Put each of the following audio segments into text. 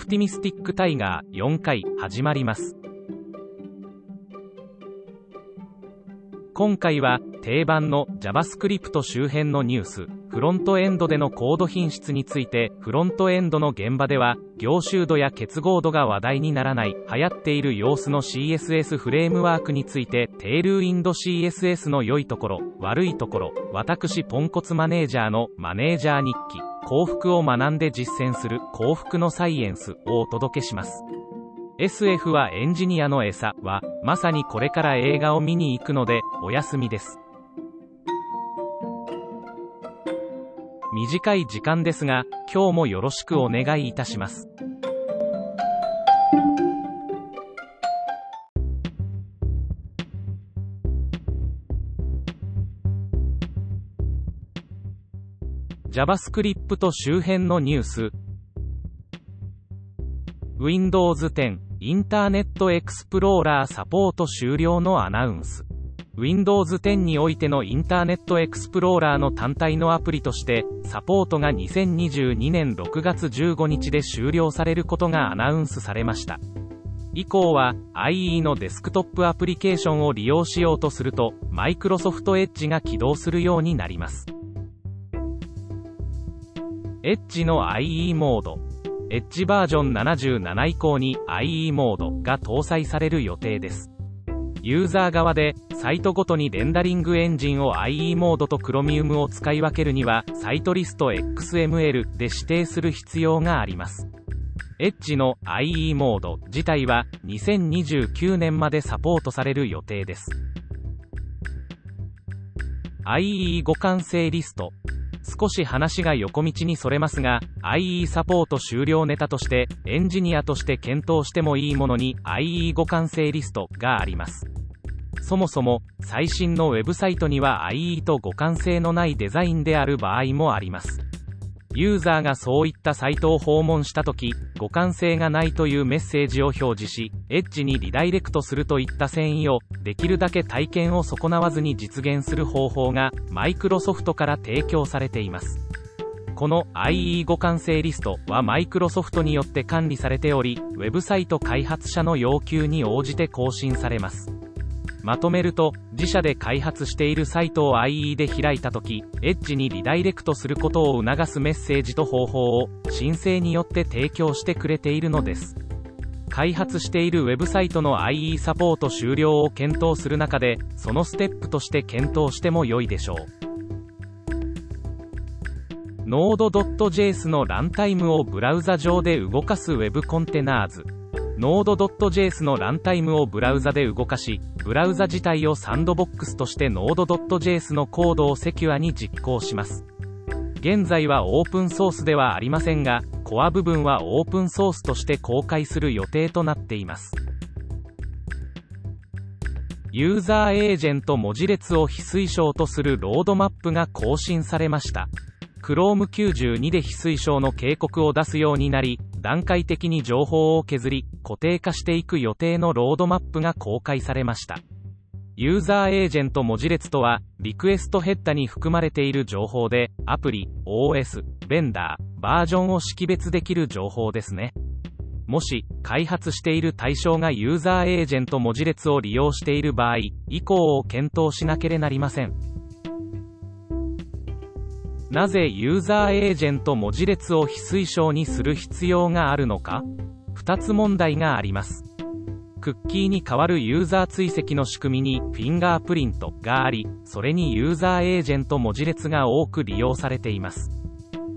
プティミスティックタイガー4回始まります。今回は定番の JavaScript 周辺のニュースフロントエンドでのコード品質についてフロントエンドの現場では凝集度や結合度が話題にならない流行っている様子の CSS フレームワークについてテールウィンド CSS の良いところ悪いところ私ポンコツマネージャーのマネージャー日記。幸福を学んで実践する幸福のサイエンスをお届けします。SF はエンジニアの餌はまさにこれから映画を見に行くのでお休みです。短い時間ですが今日もよろしくお願いいたします「JavaScript 周辺のニュース」Windows 10インターネットエクスプローラーサポート終了のアナウンス。Windows 10においてのインターネットエクスプローラーの単体のアプリとしてサポートが2022年6月15日で終了されることがアナウンスされました。以降は IE のデスクトップアプリケーションを利用しようとすると Microsoft Edge が起動するようになります。Edge の IE モードエッジバージョン77以降に IE モードが搭載される予定です。ユーザー側でサイトごとにレンダリングエンジンを IE モードと Chromium を使い分けるにはサイトリスト XML で指定する必要があります。エッジの IE モード自体は2029年までサポートされる予定です。IE 互換性リスト少し話が横道にそれますが IE サポート終了ネタとしてエンジニアとして検討してもいいものに IE 互換性リストがあります。そもそも最新のウェブサイトには IE と互換性のないデザインである場合もあります。ユーザーがそういったサイトを訪問した時互換性がないというメッセージを表示しエッジにリダイレクトするといった繊維をできるだけ体験を損なわずに実現する方法がマイクロソフトから提供されています。この IE 互換性リストはマイクロソフトによって管理されておりウェブサイト開発者の要求に応じて更新されます。まとめると自社で開発しているサイトを IE で開いた時エッジにリダイレクトすることを促すメッセージと方法を申請によって提供してくれているのです。開発しているウェブサイトの IE サポート終了を検討する中でそのステップとして検討しても良いでしょう。Node.js のランタイムをブラウザ上で動かす WebContainers。Node.js のランタイムをブラウザで動かし、ブラウザ自体をサンドボックスとして Node.js のコードをセキュアに実行します。現在はオープンソースではありませんが、コア部分はオープンソースとして公開する予定となっています。ユーザーエージェント文字列を非推奨とするロードマップが更新されました。Chrome92 で非推奨の警告を出すようになり、段階的に情報を削り、固定化していく予定のロードマップが公開されました。ユーザーエージェント文字列とは、リクエストヘッダに含まれている情報で、アプリ、OS、ベンダー、バージョンを識別できる情報ですね。もし、開発している対象がユーザーエージェント文字列を利用している場合、以降を検討しなければなりません。なぜユーザーエージェント文字列を非推奨にする必要があるのか？2つ問題があります。クッキーに代わるユーザー追跡の仕組みにフィンガープリントがあり、それにユーザーエージェント文字列が多く利用されています。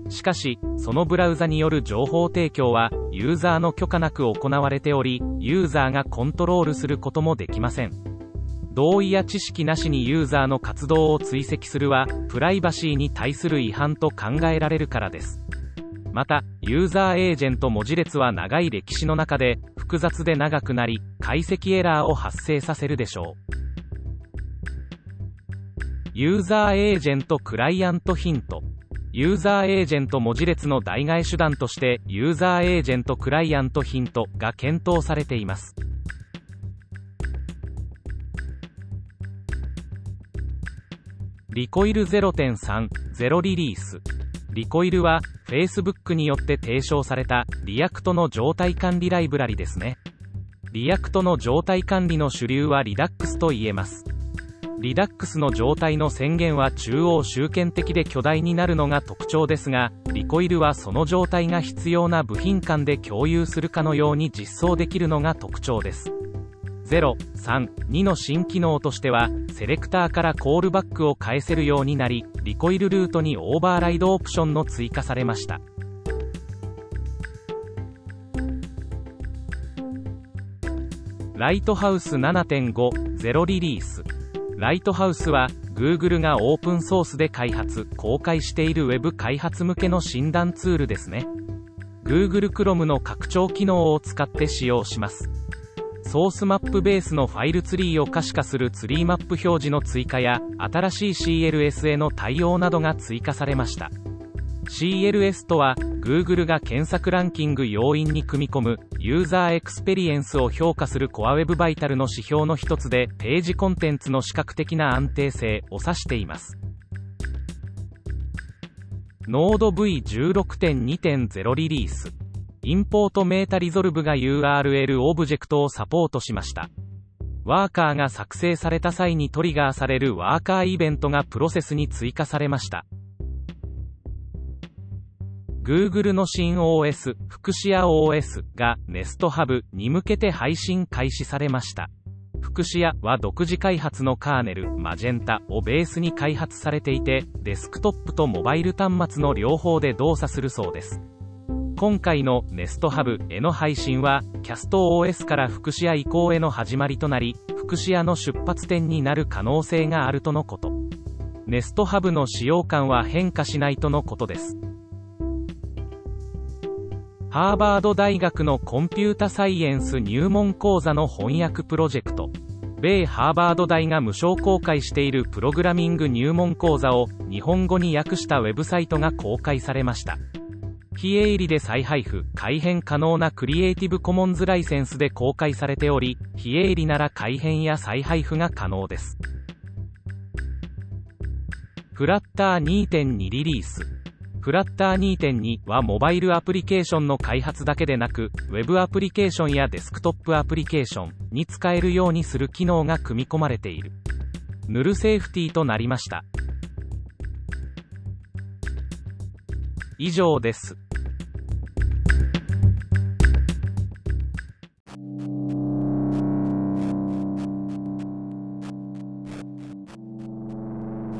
しかし、そのブラウザによる情報提供は、ユーザーの許可なく行われており、ユーザーがコントロールすることもできません。同意や知識なしにユーザーの活動を追跡するは、プライバシーに対する違反と考えられるからです。また、ユーザーエージェント文字列は長い歴史の中で、複雑で長くなり、解析エラーを発生させるでしょう。ユーザーエージェントクライアントヒント。ユーザーエージェント文字列の代替手段として、ユーザーエージェントクライアントヒントが検討されています。Recoil 0.3、ゼロリリース。 Recoil は Facebook によって提唱された React の状態管理ライブラリですね。 React の状態管理の主流は Redux と言えます。 Redux の状態の宣言は中央集権的で巨大になるのが特徴ですが、 Recoil はその状態が必要な部品間で共有するかのように実装できるのが特徴です。0、3、2の新機能としては、セレクターからコールバックを返せるようになり、リコイルルートにオーバーライドオプションの追加されました。ライトハウス7.5.0リリース。ライトハウスは、Google がオープンソースで開発、公開している Web 開発向けの診断ツールですね。Google Chrome の拡張機能を使って使用します。ソースマップベースのファイルツリーを可視化するツリーマップ表示の追加や、新しい CLS への対応などが追加されました。CLS とは、Google が検索ランキング要因に組み込む、 user experience を評価する Core Web Vital の指標の一つで、ページコンテンツの視覚的な安定性を指しています。Node V16.2.0 リリース。インポートメータリゾルブが URL オブジェクトをサポートしました。ワーカーが作成された際にトリガーされるワーカーイベントがプロセスに追加されました。Google の新 OS、福祉屋 OS が Nest Hub に向けて配信開始されました。福祉屋は独自開発のカーネル、マジェンタをベースに開発されていて、デスクトップとモバイル端末の両方で動作するそうです。今回の Nest Hub への配信は、CastOS から福祉屋移行への始まりとなり、福祉屋の出発点になる可能性があるとのこと。Nest Hub の使用感は変化しないとのことです。ハーバード大学のコンピュータサイエンス入門講座の翻訳プロジェクト。米ハーバード大が無償公開しているプログラミング入門講座を日本語に訳したウェブサイトが公開されました。非営利で再配布、改変可能なクリエイティブコモンズライセンスで公開されており、非営利なら改変や再配布が可能です。フラッター2.2リリース。フラッター2.2はモバイルアプリケーションの開発だけでなく、Web アプリケーションやデスクトップアプリケーションに使えるようにする機能が組み込まれている。ヌルセーフティーとなりました。以上です。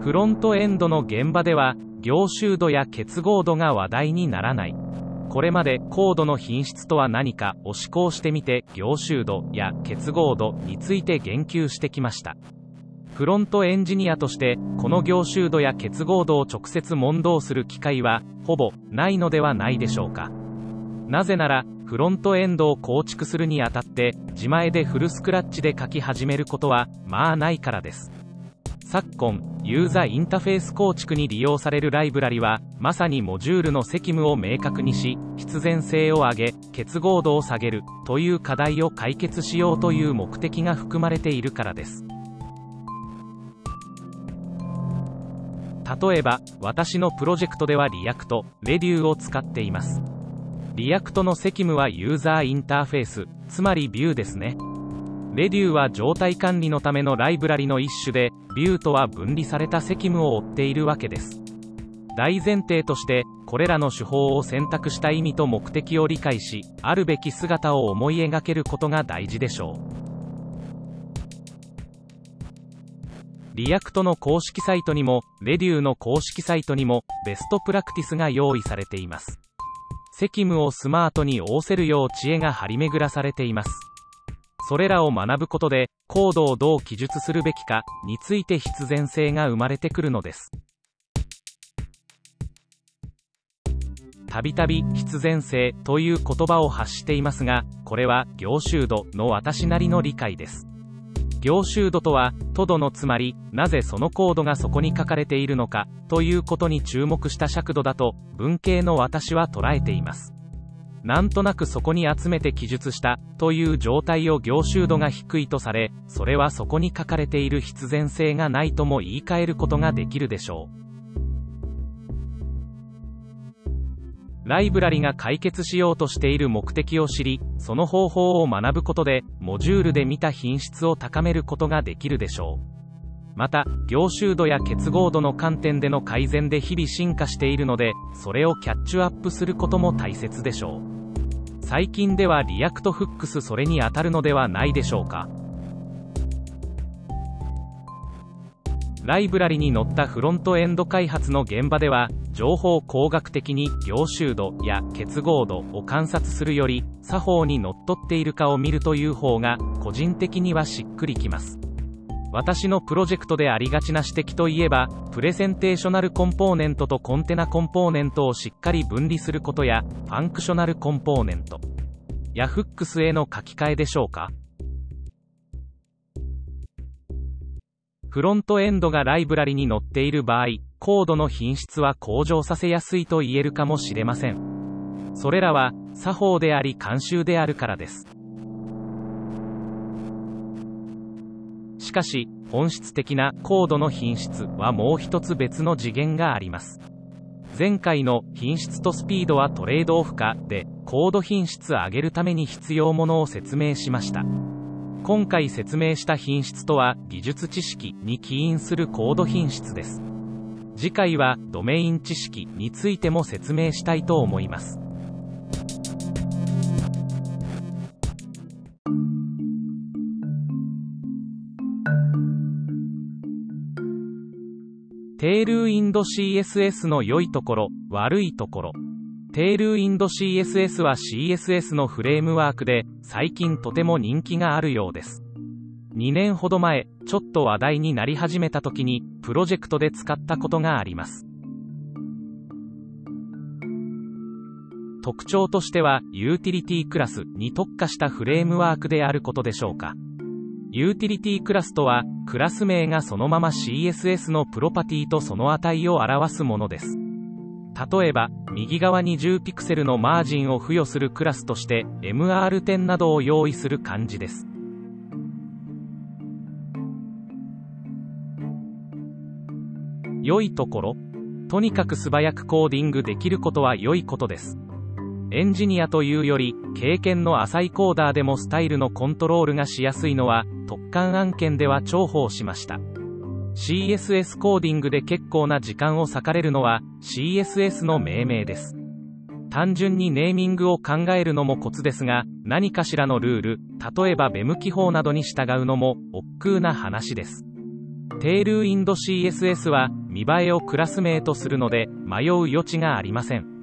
フロントエンドの現場では、凝集度や結合度が話題にならない。これまでコードの品質とは何かを試行してみて凝集度や結合度について言及してきました。フロントエンジニアとしてこの凝集度や結合度を直接問答する機会はほぼないのではないでしょうか。なぜならフロントエンドを構築するにあたって自前でフルスクラッチで書き始めることはまあないからです。昨今、ユーザーインターフェース構築に利用されるライブラリは、まさにモジュールの責務を明確にし、必然性を上げ、結合度を下げる、という課題を解決しようという目的が含まれているからです。例えば、私のプロジェクトでは React、Redux を使っています。React の責務はユーザーインターフェース、つまりビューですね。 Redux は状態管理のためのライブラリの一種で、ビューとは分離された責務を負っているわけです。大前提として、これらの手法を選択した意味と目的を理解し、あるべき姿を思い描けることが大事でしょう。 React の公式サイトにも、 Redux の公式サイトにも、ベストプラクティスが用意されています。責務をスマートに仰せるよう知恵が張り巡らされています。それらを学ぶことで、コードをどう記述するべきかについて必然性が生まれてくるのです。たびたび必然性という言葉を発していますが、これは凝集度の私なりの理解です。凝集度とは、とどのつまり、なぜそのコードがそこに書かれているのか、ということに注目した尺度だと、文系の私は捉えています。なんとなくそこに集めて記述したという状態を凝集度が低いとされ、それはそこに書かれている必然性がないとも言い換えることができるでしょう。ライブラリが解決しようとしている目的を知り、その方法を学ぶことで、モジュールで見た品質を高めることができるでしょう。また、凝集度や結合度の観点での改善で日々進化しているので、それをキャッチアップすることも大切でしょう。最近では React Hooks それに当たるのではないでしょうか。ライブラリに則ったフロントエンド開発の現場では、情報工学的に凝集度や結合度を観察するより、作法にのっとっているかを見るという方が、個人的にはしっくりきます。私のプロジェクトでありがちな指摘といえば、 Presentational Component と Container Component をしっかり分離することや、 Functional Componentやフックスへの書き換えでしょうか？フロントエンドがライブラリに載っている場合、コードの品質は向上させやすいと言えるかもしれません。それらは、作法であり慣習であるからです。しかし、本質的なコードの品質はもう一つ別の次元があります。前回の品質とスピードはトレードオフかで、コード品質上げるために必要ものを説明しました。今回説明した品質とは技術知識に起因するコード品質です次回はドメイン知識についても説明したいと思いますテールウィンド CSS の良いところ悪いところテールウィンド CSS は CSS のフレームワークで最近とても人気があるようです。2年ほど前、ちょっと話題になり始めた時にプロジェクトで使ったことがあります。特徴としては、ユーティリティクラスに特化したフレームワークであることでしょうか。ユーティリティクラスとは、クラス名がそのまま CSS のプロパティとその値を表すものです。例えば、右側に10ピクセルのマージンを付与するクラスとして MR10 などを用意する感じです。良いところとにかく素早くコーディングできることは良いことです。エンジニアというより、経験の浅いコーダーでもスタイルのコントロールがしやすいのは、特感案件では重宝しました。CSS コーディングで結構な時間を割かれるのは CSS の命名です。単純にネーミングを考えるのもコツですが、何かしらのルール、例えば BEM 記法などに従うのも億劫な話です。テールウィンド CSS は見栄えをクラス名とするので迷う余地がありません。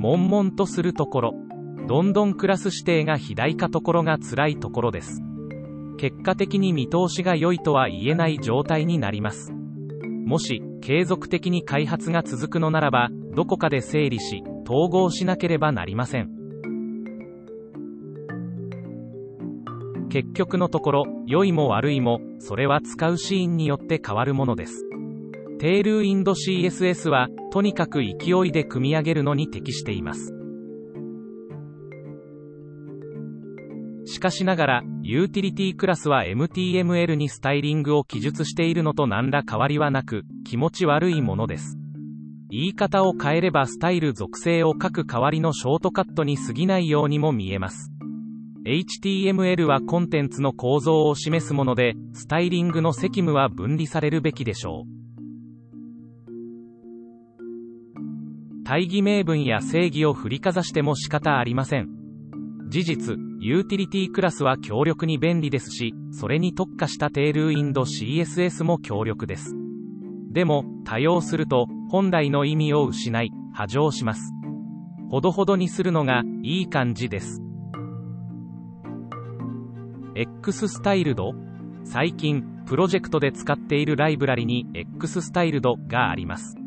悶々とするところ、どんどんクラス指定が肥大化ところが辛いところです。結果的に見通しが良いとは言えない状態になります。もし、継続的に開発が続くのならば、どこかで整理し、統合しなければなりません。結局のところ、良いも悪いも、それは使うシーンによって変わるものです。テールウィンド CSS は、とにかく勢いで組み上げるのに適しています。しかしながら、ユーティリティクラスは MTML にスタイリングを記述しているのと何ら変わりはなく、気持ち悪いものです。言い方を変えればスタイル属性を書く代わりのショートカットに過ぎないようにも見えます。HTML はコンテンツの構造を示すもので、スタイリングの責務は分離されるべきでしょう。大義名分や正義を振りかざしても仕方ありません。事実、ユーティリティクラスは強力に便利ですし、それに特化したテールウィンド CSS も強力です。でも、多用すると、本来の意味を失い、破綻します。ほどほどにするのが、いい感じです。 x-styled？最近、プロジェクトで使っているライブラリに x-styled があります。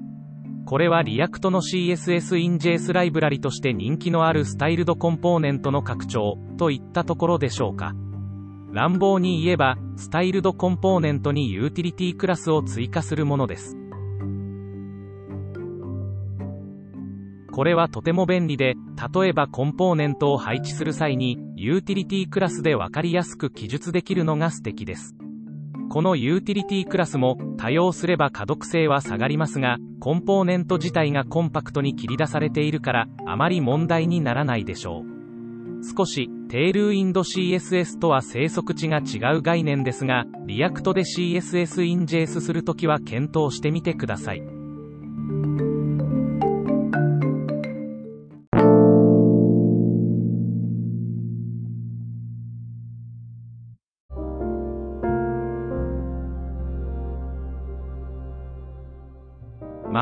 これは React の CSS in JS ライブラリとして人気のある styled-components の拡張といったところでしょうか。乱暴に言えば、 styled-components にユーティリティクラスを追加するものです。これはとても便利で、例えばコンポーネントを配置する際に、ユーティリティクラスでわかりやすく記述できるのが素敵です。このユーティリティクラスも多用すれば可読性は下がりますが、コンポーネント自体がコンパクトに切り出されているから、あまり問題にならないでしょう。少し、 Tailwind CSS とは生息地が違う概念ですが、リアクトで CSS インジェースするときは検討してみてください。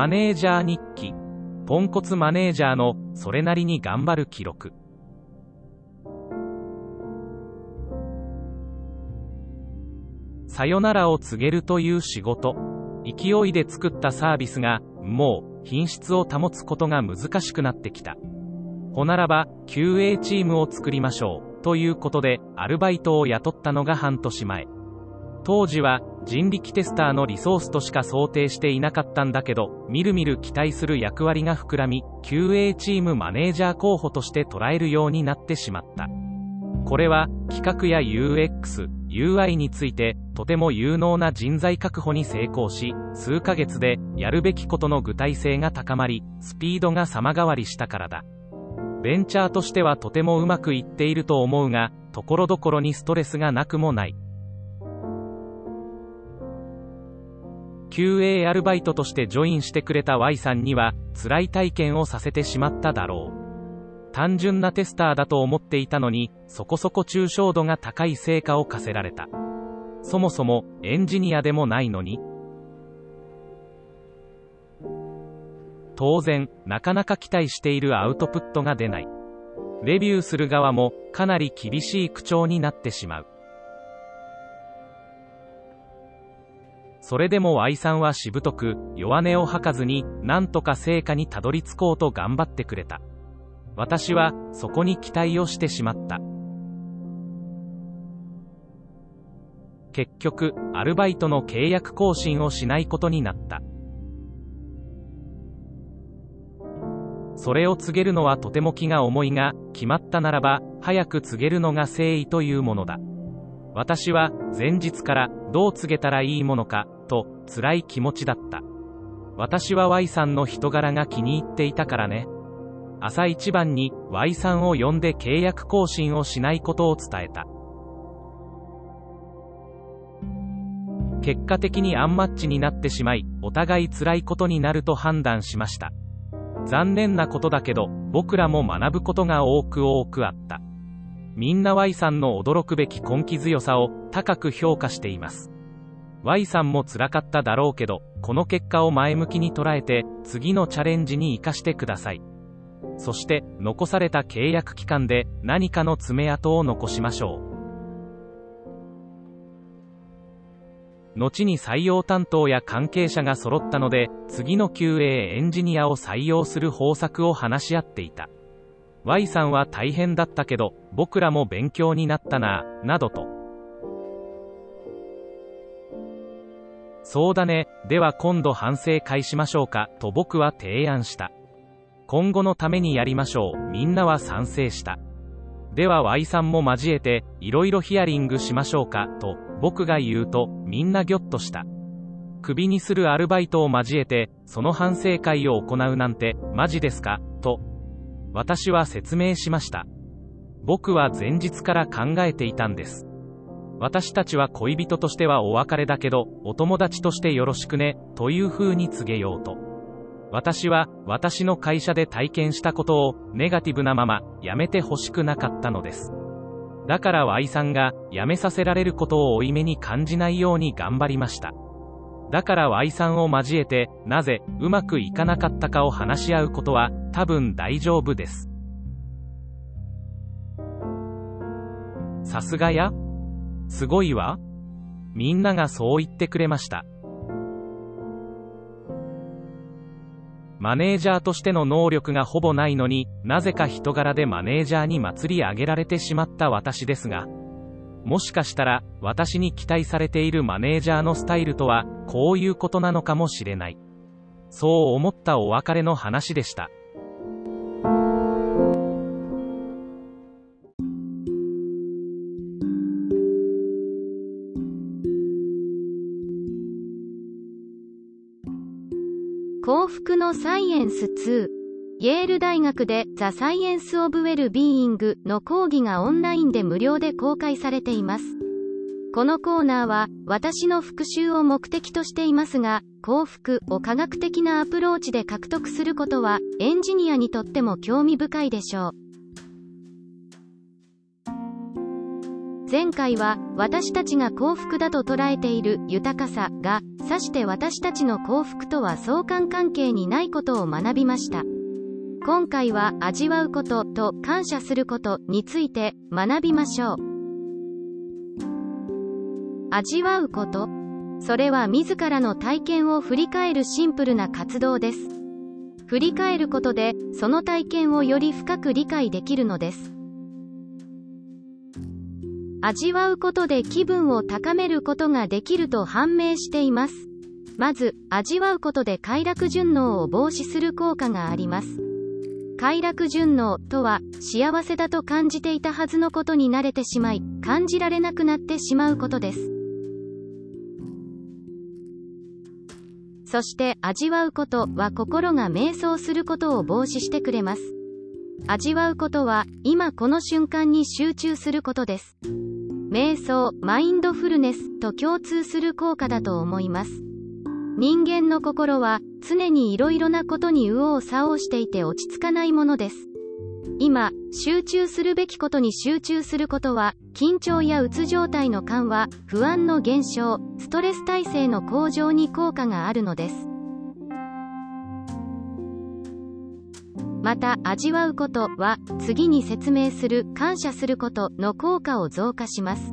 マネージャー日記。ポンコツマネージャーのそれなりに頑張る記録。さよならを告げるという仕事。勢いで作ったサービスが、もう、品質を保つことが難しくなってきた。ほならば、QA チームを作りましょう。ということで、アルバイトを雇ったのが半年前。当時は人力テスターのリソースとしか想定していなかったんだけど、みるみる期待する役割が膨らみ、QA チームマネージャー候補として捉えるようになってしまった。これは企画や UX、UI についてとても有能な人材確保に成功し、数ヶ月でやるべきことの具体性が高まり、スピードが様変わりしたからだ。ベンチャーとしてはとてもうまくいっていると思うが、ところどころにストレスがなくもない。QA アルバイトとしてジョインしてくれた Y さんには辛い体験をさせてしまっただろう。単純なテスターだと思っていたのにそこそこ抽象度が高い成果を課せられた。そもそもエンジニアでもないのに。当然なかなか期待しているアウトプットが出ない。レビューする側もかなり厳しい口調になってしまう。それでも Y さんはしぶとく、弱音を吐かずに、なんとか成果にたどり着こうと頑張ってくれた。私は、そこに期待をしてしまった。結局、アルバイトの契約更新をしないことになった。それを告げるのはとても気が重いが、決まったならば、早く告げるのが誠意というものだ。私は、前日から、どう告げたらいいものか、と辛い気持ちだった。私は Y さんの人柄が気に入っていたからね。朝一番に Y さんを呼んで契約更新をしないことを伝えた。結果的にアンマッチになってしまいお互い辛いことになると判断しました。残念なことだけど僕らも学ぶことが多く多くあった。みんな Y さんの驚くべき根気強さを高く評価しています Y さんも辛かっただろうけど、この結果を前向きに捉えて、次のチャレンジに活かしてください。そして、残された契約期間で何かの爪痕を残しましょう。後に採用担当や関係者が揃ったので、次の QA エンジニアを採用する方策を話し合っていた。Y さんは大変だったけど、僕らも勉強になったな、などと。そうだね、では今度反省会しましょうか、と僕は提案した。今後のためにやりましょう、みんなは賛成した。では Y さんも交えて、いろいろヒアリングしましょうか、と、僕が言うと、みんなギョッとした。クビにするアルバイトを交えて、その反省会を行うなんて、マジですか、と。私は説明しました。僕は前日から考えていたんです。私たちは恋人としてはお別れだけど、お友達としてよろしくね、という風に告げようと。私は、私の会社で体験したことを、ネガティブなまま、やめてほしくなかったのです。だから Y さんが、辞めさせられることを負い目に感じないように頑張りました。だから Y さんを交えて、なぜ、うまくいかなかったかを話し合うことは、多分大丈夫です。さすがやすごいわ。みんながそう言ってくれました。マネージャーとしての能力がほぼないのになぜか人柄でマネージャーに祭り上げられてしまった私ですが、もしかしたら、私に期待されているマネージャーのスタイルとは、こういうことなのかもしれない。そう思ったお別れの話でした。幸福のサイエンス2イェール大学で The Science of Well-Being の講義がオンラインで無料で公開されています。このコーナーは私の復習を目的としていますが、幸福を科学的なアプローチで獲得することはエンジニアにとっても興味深いでしょう。前回は私たちが幸福だと捉えている豊かさが、さして私たちの幸福とは相関関係にないことを学びました。今回は味わうことと感謝することについて学びましょう。味わうこと。それは自らの体験を振り返るシンプルな活動です。振り返ることで、その体験をより深く理解できるのです。味わうことで気分を高めることができると判明しています。まず、味わうことで快楽順応を防止する効果があります。快楽順応とは、幸せだと感じていたはずのことに慣れてしまい、感じられなくなってしまうことです。そして味わうことは心が瞑想することを防止してくれます。味わうことは今この瞬間に集中することです。瞑想、マインドフルネスと共通する効果だと思います。人間の心は常に色々なことに右往左往していて落ち着かないものです。今、集中するべきことに集中することは、緊張やうつ状態の緩和、不安の減少、ストレス耐性の向上に効果があるのです。また味わうことは次に説明する感謝することの効果を増加します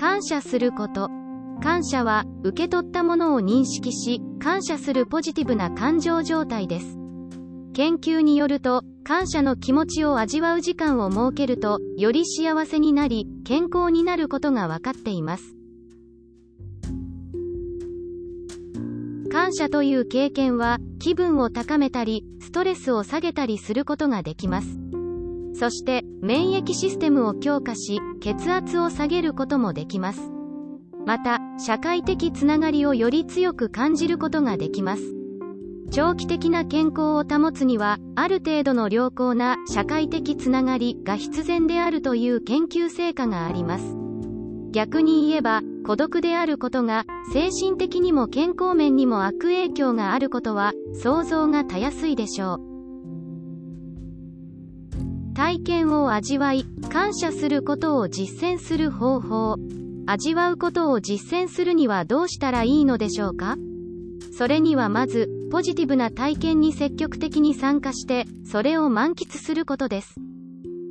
感謝すること。感謝は受け取ったものを認識し感謝するポジティブな感情状態です。研究によると感謝の気持ちを味わう時間を設けるとより幸せになり健康になることが分かっています。感謝という経験は気分を高めたりストレスを下げたりすることができます。そして免疫システムを強化し血圧を下げることもできます。また社会的つながりをより強く感じることができます。長期的な健康を保つにはある程度の良好な社会的つながりが必然であるという研究成果があります。逆に言えば孤独であることが精神的にも健康面にも悪影響があることは想像がたやすいでしょう。体験を味わい感謝することを実践する方法。味わうことを実践するにはどうしたらいいのでしょうか？それにはまずポジティブな体験に積極的に参加してそれを満喫することです。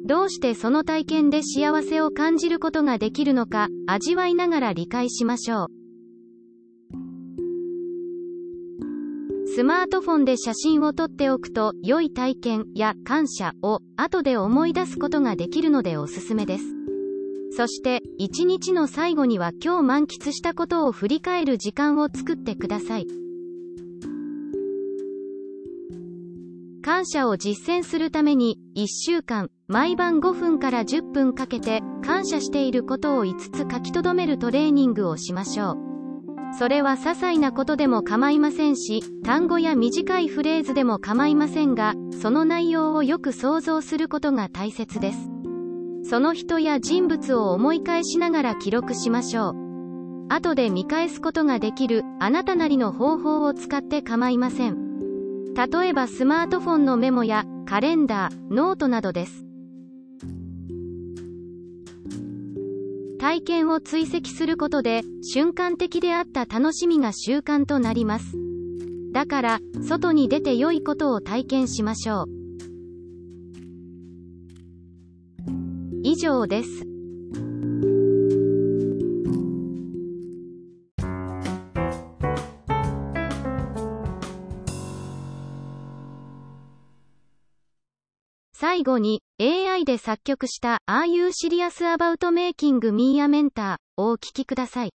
どうしてその体験で幸せを感じることができるのか、味わいながら理解しましょう。スマートフォンで写真を撮っておくと、良い体験や感謝を後で思い出すことができるのでおすすめです。そして、一日の最後には今日満喫したことを振り返る時間を作ってください。感謝を実践するために、1週間、毎晩5分から10分かけて、感謝していることを5つ書き留めるトレーニングをしましょう。それは些細なことでも構いませんし、単語や短いフレーズでも構いませんが、その内容をよく想像することが大切です。その人や人物を思い返しながら記録しましょう。後で見返すことができる、あなたなりの方法を使って構いません。例えばスマートフォンのメモやカレンダー、ノートなどです。体験を追跡することで瞬間的であった楽しみが習慣となります。だから、外に出て良いことを体験しましょう。以上です。最後に AI で作曲した Are You Serious About Making Me a Mentor をお聴きください。